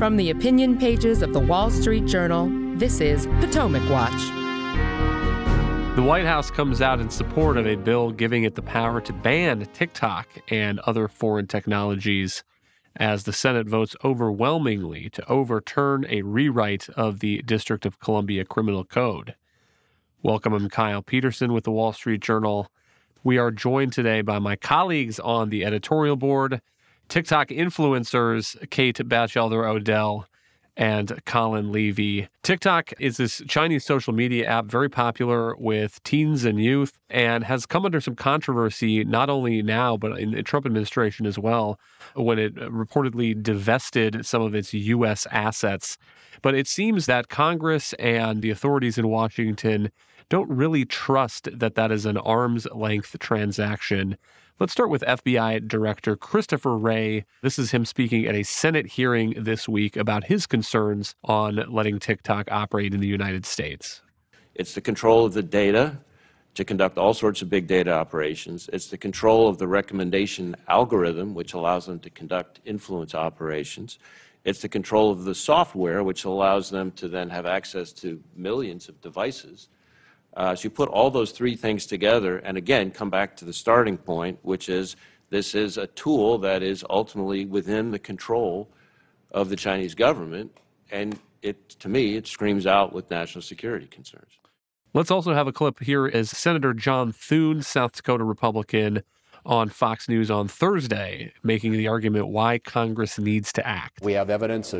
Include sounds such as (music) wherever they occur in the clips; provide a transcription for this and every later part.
From the opinion pages of the Wall Street Journal, this is Potomac Watch. The White House comes out in support of a bill giving it the power to ban TikTok and other foreign technologies as the Senate votes overwhelmingly to overturn a rewrite of the District of Columbia Criminal Code. Welcome, I'm Kyle Peterson with the Wall Street Journal. We are joined today by my colleagues on the editorial board, TikTok influencers Kate Bachelder Odell and Colin Levy. TikTok is this Chinese social media app very popular with teens and youth and has come under some controversy not only now but in the Trump administration as well when it reportedly divested some of its US assets. But it seems that Congress and the authorities in Washington don't really trust that that is an arm's length transaction. Let's start with FBI Director Christopher Wray. This is him speaking at a Senate hearing this week about his concerns on letting TikTok operate in the United States. It's the control of the data to conduct all sorts of big data operations. It's the control of the recommendation algorithm, which allows them to conduct influence operations. It's the control of the software, which allows them to then have access to millions of devices uh, so you put all those three things together, and again, come back to the starting point, which is this is a tool that is ultimately within the control of the Chinese government, and it, to me, it screams out with national security concerns. Let's also have a clip here as Senator John Thune, South Dakota Republican, on Fox News on Thursday, making the argument why Congress needs to act. We have evidence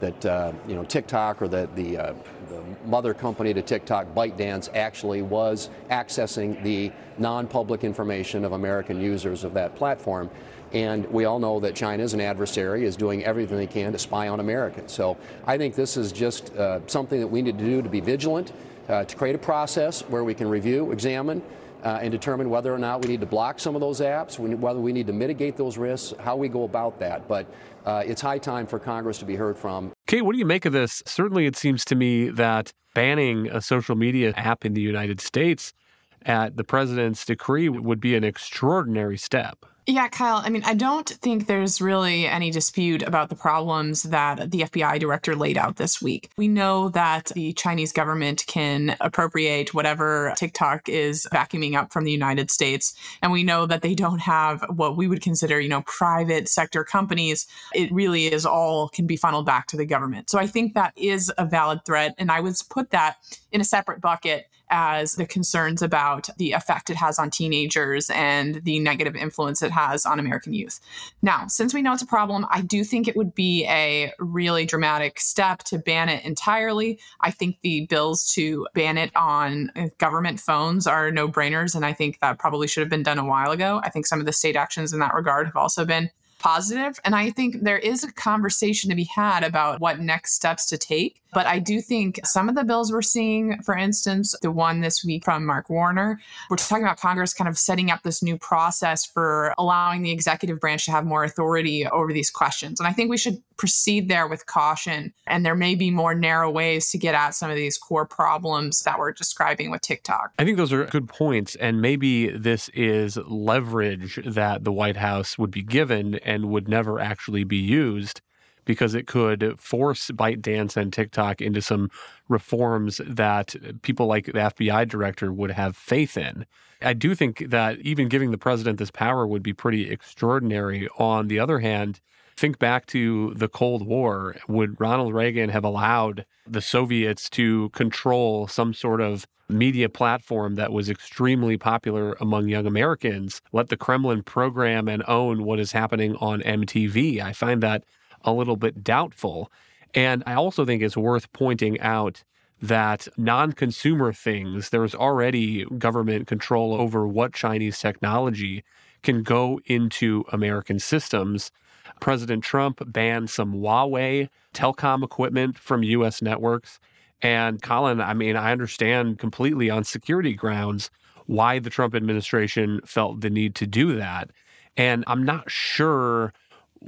that uh, you know TikTok or that the, uh, the mother company to TikTok, ByteDance, actually was accessing the non-public information of American users of that platform. And we all know that China is an adversary, is doing everything they can to spy on Americans. So I think this is just uh, something that we need to do to be vigilant, uh, to create a process where we can review, examine, uh, and determine whether or not we need to block some of those apps, whether we need to mitigate those risks, how we go about that. But uh, it's high time for Congress to be heard from. Kate, what do you make of this? Certainly, it seems to me that banning a social media app in the United States at the president's decree would be an extraordinary step. Yeah, Kyle, I mean, I don't think there's really any dispute about the problems that the FBI director laid out this week. We know that the Chinese government can appropriate whatever TikTok is vacuuming up from the United States. And we know that they don't have what we would consider, you know, private sector companies. It really is all can be funneled back to the government. So I think that is a valid threat. And I would put that in a separate bucket as the concerns about the effect it has on teenagers and the negative influence it has on American youth. Now, since we know it's a problem, I do think it would be a really dramatic step to ban it entirely. I think the bills to ban it on uh, government phones are no brainers, and I think that probably should have been done a while ago. I think some of the state actions in that regard have also been positive. And I think there is a conversation to be had about what next steps to take. But I do think some of the bills we're seeing, for instance, the one this week from Mark Warner, we're talking about Congress kind of setting up this new process for allowing the executive branch to have more authority over these questions. And I think we should proceed there with caution. And there may be more narrow ways to get at some of these core problems that we're describing with TikTok. I think those are good points. And maybe this is leverage that the White House would be given and would never actually be used because it could force ByteDance and TikTok into some reforms that people like the FBI director would have faith in. I do think that even giving the president this power would be pretty extraordinary. On the other hand, Think back to the Cold War. Would Ronald Reagan have allowed the Soviets to control some sort of media platform that was extremely popular among young Americans? Let the Kremlin program and own what is happening on MTV? I find that a little bit doubtful. And I also think it's worth pointing out that non consumer things, there's already government control over what Chinese technology can go into American systems President Trump banned some Huawei telecom equipment from U.S. networks. And Colin, I mean, I understand completely on security grounds why the Trump administration felt the need to do that. And I'm not sure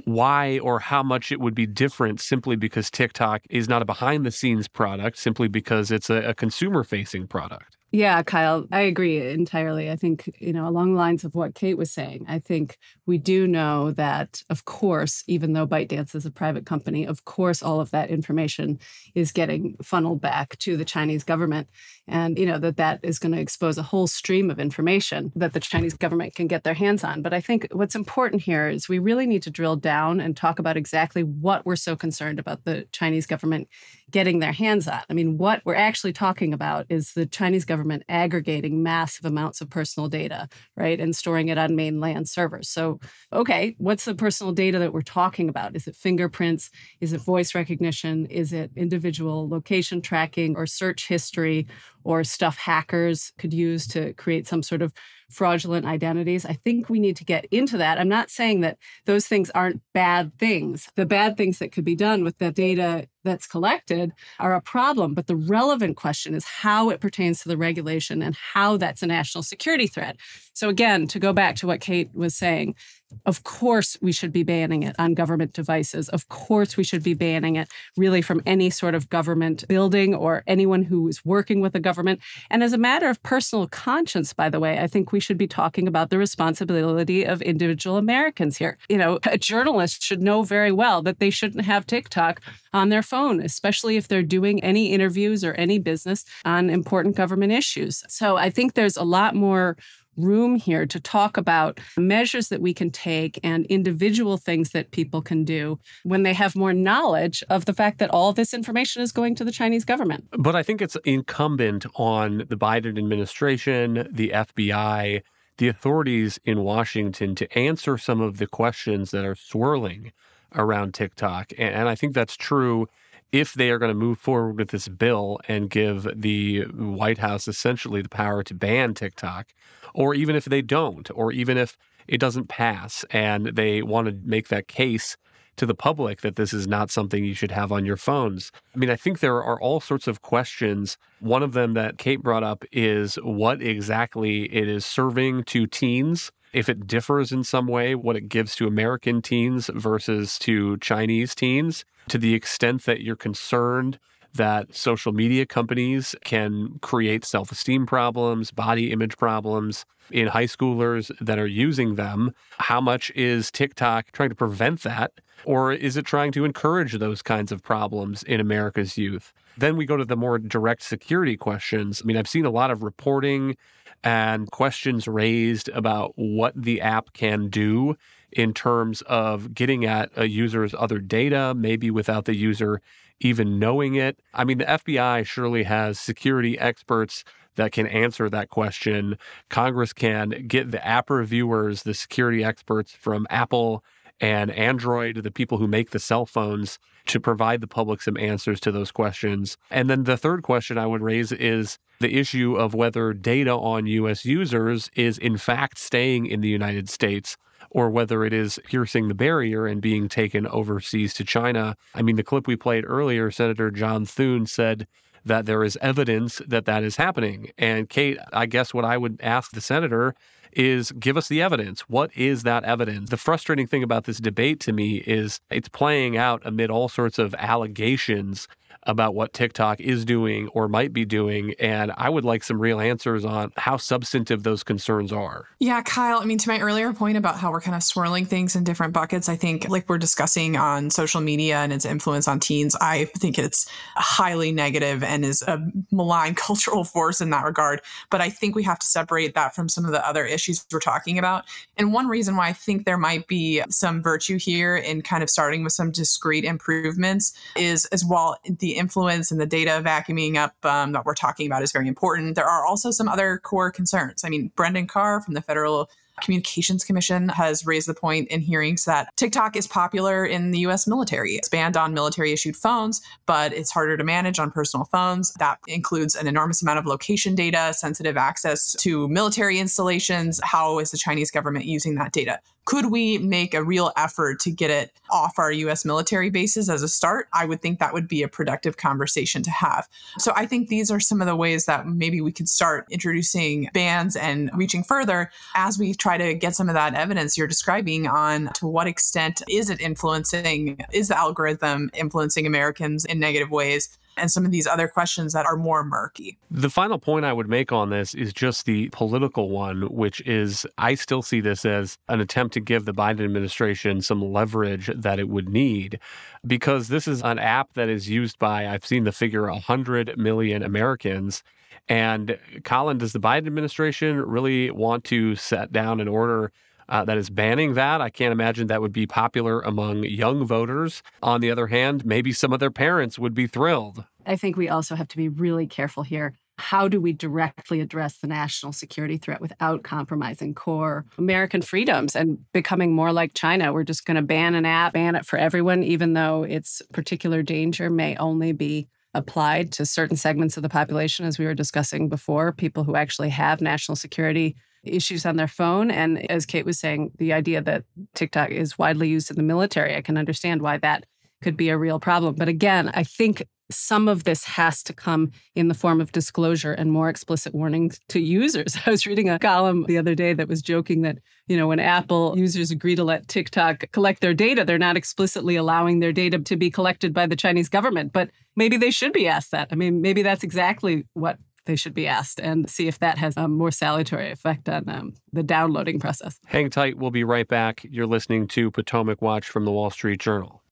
why or how much it would be different simply because TikTok is not a behind the scenes product, simply because it's a, a consumer facing product. Yeah, Kyle, I agree entirely. I think, you know, along the lines of what Kate was saying, I think we do know that, of course, even though ByteDance is a private company, of course, all of that information is getting funneled back to the Chinese government. And, you know, that that is going to expose a whole stream of information that the Chinese government can get their hands on. But I think what's important here is we really need to drill down and talk about exactly what we're so concerned about the Chinese government getting their hands on. I mean, what we're actually talking about is the Chinese government aggregating massive amounts of personal data, right, and storing it on mainland servers. So, okay, what's the personal data that we're talking about? Is it fingerprints? Is it voice recognition? Is it individual location tracking or search history? or stuff hackers could use to create some sort of fraudulent identities. I think we need to get into that. I'm not saying that those things aren't bad things. The bad things that could be done with the data that's collected are a problem. But the relevant question is how it pertains to the regulation and how that's a national security threat. So, again, to go back to what Kate was saying, of course, we should be banning it on government devices. Of course, we should be banning it really from any sort of government building or anyone who is working with the government. And as a matter of personal conscience, by the way, I think we should be talking about the responsibility of individual Americans here. You know, a journalist should know very well that they shouldn't have TikTok on their phone, especially if they're doing any interviews or any business on important government issues. So I think there's a lot more room here to talk about measures that we can take and individual things that people can do when they have more knowledge of the fact that all this information is going to the Chinese government. But I think it's incumbent on the Biden administration, the FBI, the authorities in Washington to answer some of the questions that are swirling around TikTok. And I think that's true if they are going to move forward with this bill and give the White House essentially the power to ban TikTok, or even if they don't, or even if it doesn't pass and they want to make that case to the public that this is not something you should have on your phones. I mean, I think there are all sorts of questions. One of them that Kate brought up is what exactly it is serving to teens if it differs in some way, what it gives to American teens versus to Chinese teens, to the extent that you're concerned that social media companies can create self esteem problems, body image problems in high schoolers that are using them. How much is TikTok trying to prevent that? Or is it trying to encourage those kinds of problems in America's youth? Then we go to the more direct security questions. I mean, I've seen a lot of reporting and questions raised about what the app can do in terms of getting at a user's other data, maybe without the user even knowing it. I mean, the FBI surely has security experts that can answer that question. Congress can get the app reviewers, the security experts from Apple and Android, the people who make the cell phones, to provide the public some answers to those questions. And then the third question I would raise is the issue of whether data on US users is in fact staying in the United States or whether it is piercing the barrier and being taken overseas to China. I mean, the clip we played earlier, Senator John Thune said that there is evidence that that is happening. And Kate, I guess what I would ask the senator is give us the evidence. What is that evidence? The frustrating thing about this debate to me is it's playing out amid all sorts of allegations about what TikTok is doing or might be doing. And I would like some real answers on how substantive those concerns are. Yeah, Kyle, I mean, to my earlier point about how we're kind of swirling things in different buckets, I think, like we're discussing on social media and its influence on teens, I think it's highly negative and is a malign (laughs) cultural force in that regard. But I think we have to separate that from some of the other issues we're talking about. And one reason why I think there might be some virtue here in kind of starting with some discrete improvements is as well the influence and the data vacuuming up um, that we're talking about is very important. There are also some other core concerns. I mean, Brendan Carr from the Federal Communications Commission has raised the point in hearings that TikTok is popular in the US military. It's banned on military issued phones, but it's harder to manage on personal phones. That includes an enormous amount of location data, sensitive access to military installations. How is the Chinese government using that data? Could we make a real effort to get it off our US military bases as a start? I would think that would be a productive conversation to have. So I think these are some of the ways that maybe we could start introducing bans and reaching further as we try to get some of that evidence you're describing on to what extent is it influencing, is the algorithm influencing Americans in negative ways? And some of these other questions that are more murky. The final point I would make on this is just the political one, which is I still see this as an attempt to give the Biden administration some leverage that it would need because this is an app that is used by, I've seen the figure, 100 million Americans. And Colin, does the Biden administration really want to set down an order uh, that is banning that. I can't imagine that would be popular among young voters. On the other hand, maybe some of their parents would be thrilled. I think we also have to be really careful here. How do we directly address the national security threat without compromising core American freedoms and becoming more like China? We're just going to ban an app, ban it for everyone, even though its particular danger may only be applied to certain segments of the population, as we were discussing before, people who actually have national security issues on their phone. And as Kate was saying, the idea that TikTok is widely used in the military, I can understand why that could be a real problem. But again, I think some of this has to come in the form of disclosure and more explicit warnings to users. (laughs) I was reading a column the other day that was joking that, you know, when Apple users agree to let TikTok collect their data, they're not explicitly allowing their data to be collected by the Chinese government. But maybe they should be asked that. I mean, maybe that's exactly what they should be asked and see if that has a more salutary effect on um, the downloading process. Hang tight. We'll be right back. You're listening to Potomac Watch from the Wall Street Journal.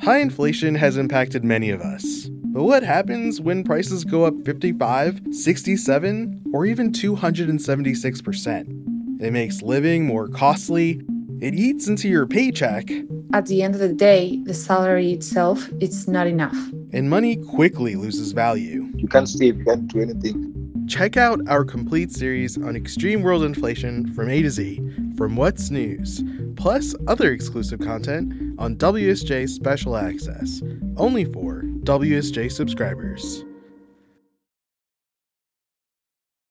High inflation has impacted many of us. But what happens when prices go up 55, 67, or even 276%? It makes living more costly. It eats into your paycheck. At the end of the day, the salary itself it's not enough. And money quickly loses value. You can't save, you can't do anything. Check out our complete series on extreme world inflation from A to Z from What's News, plus other exclusive content on WSJ Special Access, only for WSJ subscribers.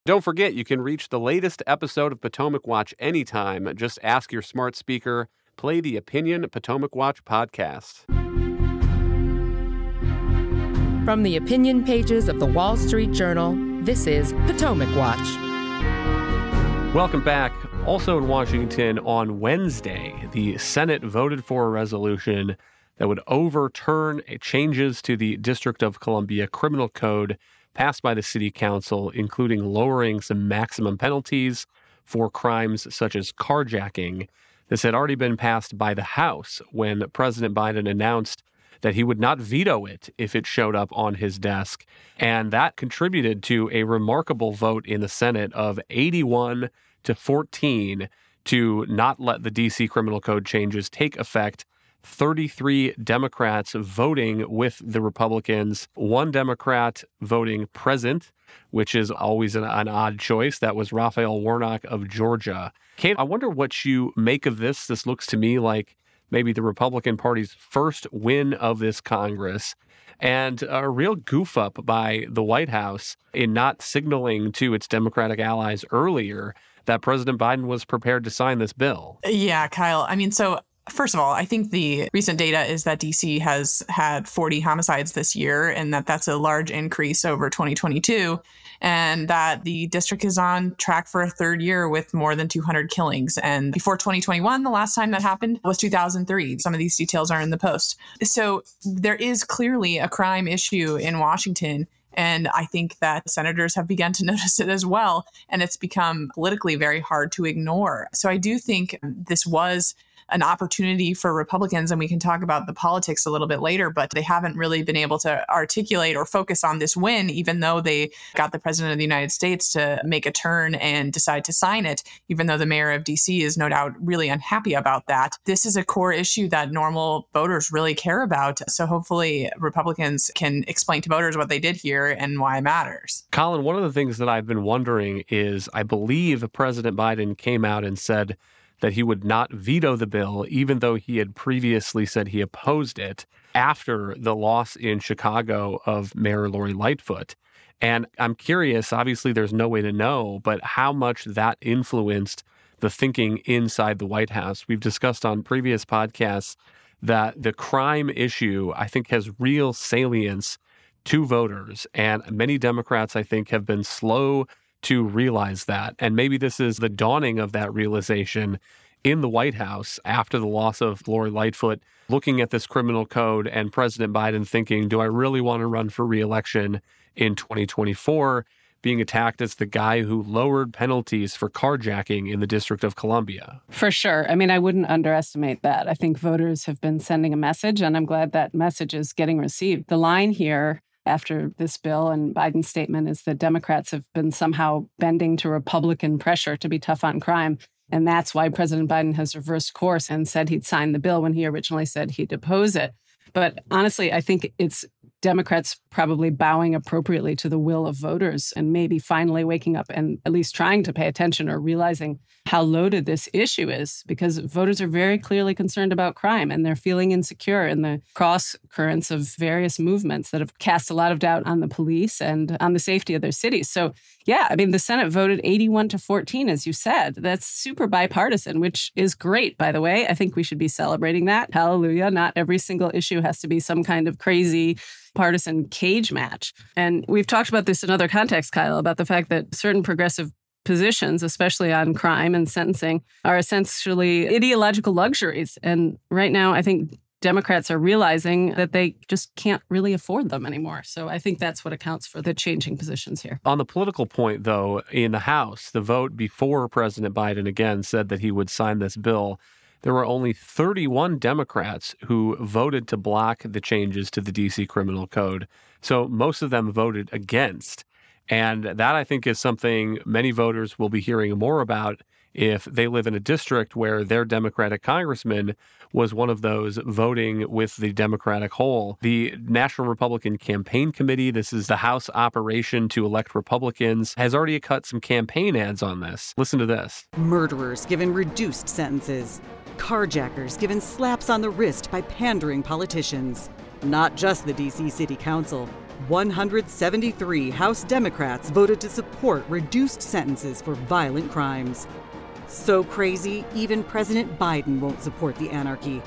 Don't forget, you can reach the latest episode of Potomac Watch anytime. Just ask your smart speaker, play the Opinion Potomac Watch podcast. From the opinion pages of the Wall Street Journal, this is Potomac Watch. Welcome back. Also in Washington on Wednesday, the Senate voted for a resolution that would overturn changes to the District of Columbia Criminal Code passed by the City Council, including lowering some maximum penalties for crimes such as carjacking. This had already been passed by the House when President Biden announced that he would not veto it if it showed up on his desk. And that contributed to a remarkable vote in the Senate of 81 to 14 to not let the DC criminal code changes take effect 33 Democrats voting with the Republicans, one Democrat voting present, which is always an, an, odd choice. That was Raphael Warnock of Georgia. Kate, I wonder what you make of this. This looks to me like maybe the Republican Party's first win of this Congress and a real goof up by the White House in not signaling to its Democratic allies earlier that President Biden was prepared to sign this bill. Yeah, Kyle. I mean, so First of all, I think the recent data is that DC has had 40 homicides this year, and that that's a large increase over 2022, and that the district is on track for a third year with more than 200 killings. And before 2021, the last time that happened was 2003. Some of these details are in the post. So there is clearly a crime issue in Washington. And I think that senators have begun to (laughs) notice it as well. And it's become politically very hard to ignore. So I do think this was an opportunity for Republicans, and we can talk about the politics a little bit later, but they haven't really been able to articulate or focus on this win, even though they got the president of the United States to make a turn and decide to sign it, even though the mayor of DC is no doubt really unhappy about that. This is a core issue that normal voters really care about. So hopefully Republicans can explain to voters what they did here and why it matters. Colin, one of the things that I've been wondering is I believe President Biden came out and said that he would not veto the bill, even though he had previously said he opposed it after the loss in Chicago of Mayor Lori Lightfoot. And I'm curious, obviously, there's no way to know, but how much that influenced the thinking inside the White House. We've discussed on previous podcasts that the crime issue, I think, has real salience to voters. And many Democrats, I think, have been slow to realize that. And maybe this is the dawning of that realization in the White House after the loss of Lori Lightfoot, looking at this criminal code and President Biden thinking, do I really want to run for reelection in 2024? Being attacked as the guy who lowered penalties for carjacking in the District of Columbia. For sure. I mean, I wouldn't underestimate that. I think voters have been sending a message, and I'm glad that message is getting received. The line here after this bill and Biden's statement is that Democrats have been somehow bending to Republican pressure to be tough on crime. And that's why President Biden has reversed course and said he'd sign the bill when he originally said he'd oppose it. But honestly, I think it's Democrats probably bowing appropriately to the will of voters and maybe finally waking up and at least trying to pay attention or realizing how loaded this issue is because voters are very clearly concerned about crime and they're feeling insecure in the cross currents of various movements that have cast a lot of doubt on the police and on the safety of their cities. So, yeah, I mean, the Senate voted 81 to 14, as you said. That's super bipartisan, which is great, by the way. I think we should be celebrating that. Hallelujah. Not every single issue has to be some kind of crazy partisan cage match. And we've talked about this in other contexts, Kyle, about the fact that certain progressive positions, especially on crime and sentencing, are essentially ideological luxuries. And right now, I think Democrats are realizing that they just can't really afford them anymore. So I think that's what accounts for the changing positions here. On the political point, though, in the House, the vote before President Biden again said that he would sign this bill. There were only 31 Democrats who voted to block the changes to the DC criminal code. So most of them voted against. And that I think is something many voters will be hearing more about if they live in a district where their Democratic congressman was one of those voting with the Democratic whole. The National Republican Campaign Committee, this is the House operation to elect Republicans, has already cut some campaign ads on this. Listen to this Murderers given reduced sentences, carjackers given slaps on the wrist by pandering politicians. Not just the D.C. City Council. 173 House Democrats voted to support reduced sentences for violent crimes. So crazy, even President Biden won't support the anarchy.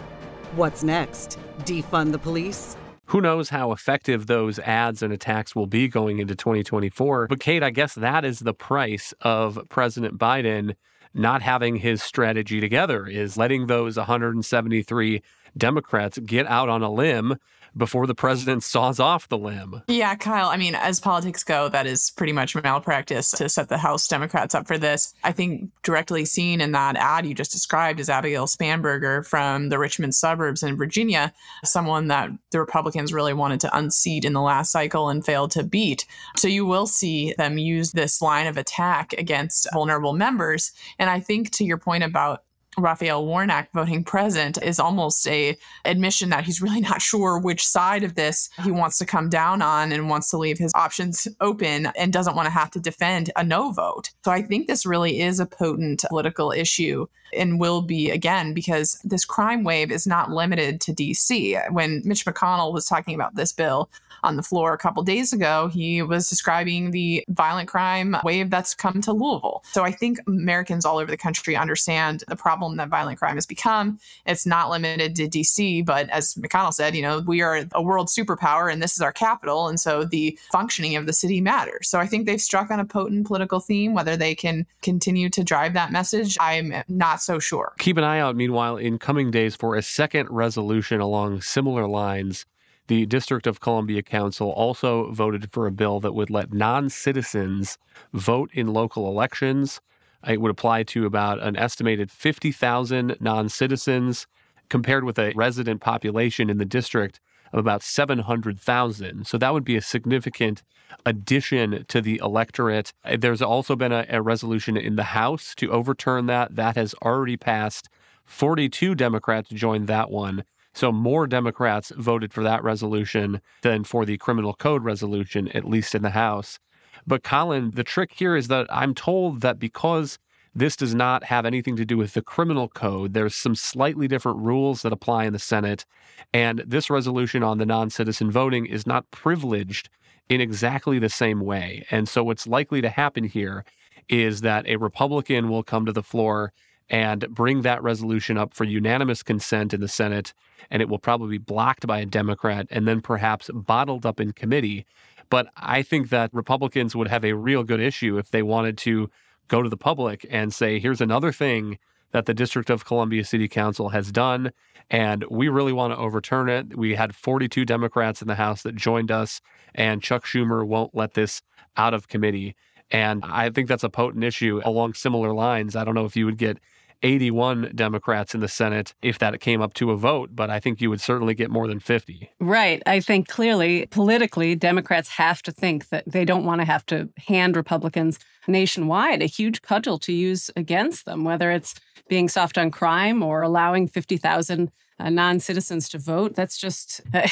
What's next? Defund the police? Who knows how effective those ads and attacks will be going into 2024? But, Kate, I guess that is the price of President Biden not having his strategy together, is letting those 173 Democrats get out on a limb before the president saws off the limb. Yeah, Kyle, I mean, as politics go, that is pretty much malpractice to set the House Democrats up for this. I think directly seen in that ad you just described is Abigail Spanberger from the Richmond suburbs in Virginia, someone that the Republicans really wanted to unseat in the last cycle and failed to beat. So you will see them use this line of attack against vulnerable members. And I think to your point about Raphael Warnock voting present is almost a admission that he's really (laughs) not sure which side of this he wants to come down on and wants to leave his options open and doesn't want to have to defend a no vote. So I think this really is a potent political issue and will be again because this crime wave is not limited to DC. When Mitch McConnell was talking about this bill, on the floor a couple days ago, he was describing the violent crime wave that's come to Louisville. So I think Americans all over the country understand the problem that violent crime has become. It's not limited to DC, but as McConnell said, you know, we are a world superpower and this is our capital. And so the functioning of the city matters. So I think they've struck on a potent political theme. Whether they can continue to drive that message, I'm not so sure. Keep an eye out, meanwhile, in coming days for a second resolution along similar lines the District of Columbia Council also voted for a bill that would let non citizens vote in local elections. It would apply to about an estimated 50,000 non citizens, compared with a resident population in the district of about 700,000. So that would be a significant addition to the electorate. There's also been a, a, resolution in the House to overturn that. That has already passed. 42 Democrats joined that one. So more Democrats voted for that resolution than for the criminal code resolution, at least in the House. But Colin, the trick here is that I'm told that because this does not have anything to do with the criminal code. There's some slightly different rules that apply in the Senate. And this resolution on the non citizen voting is not privileged in exactly the same way. And so, what's likely to happen here is that a Republican will come to the floor and bring that resolution up for unanimous consent in the Senate, and it will probably be blocked by a Democrat and then perhaps bottled up in committee. But I think that Republicans would have a real good issue if they wanted to go to the public and say, here's another thing that the District of Columbia City Council has done, and we really want to overturn it. We had 42 Democrats in the House that joined us, and Chuck Schumer won't let this out of committee. And I think that's a potent issue along similar lines. I don't know if you would get 81 Democrats in the Senate if that came up to a vote, but I think you would certainly get more than 50. Right. I think clearly, politically, Democrats have to think that they don't want to have to hand Republicans nationwide a huge cudgel to use against them, whether it's being soft on crime or allowing 50,000 uh, non-citizens to vote that's just uh,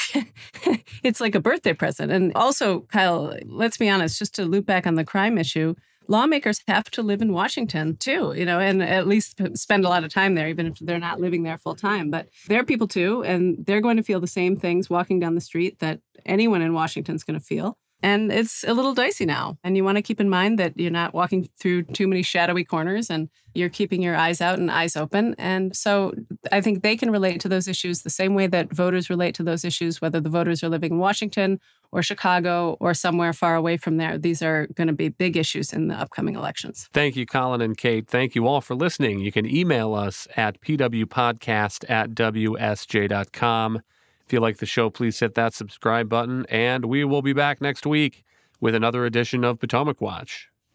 (laughs) it's like a birthday present and also kyle let's be honest just to loop back on the crime issue lawmakers have to live in Washington too, you know, and at least spend a lot of time there, even if they're not living there full time. But they're people too, and they're going to feel the same things walking down the street that anyone in Washington is going to feel. And it's a little dicey now. And you want to keep in mind that you're not walking through too many shadowy corners and you're keeping your eyes out and eyes open. And so I think they can relate to those issues the same way that voters relate to those issues, whether the voters are living in Washington or Chicago or somewhere far away from there. These are going to be big issues in the upcoming elections. Thank you, Colin and Kate. Thank you all for listening. You can email us at pwpodcast at wsj.com. If you like the show, please hit that subscribe button, and we will be back next week with another edition of Potomac Watch.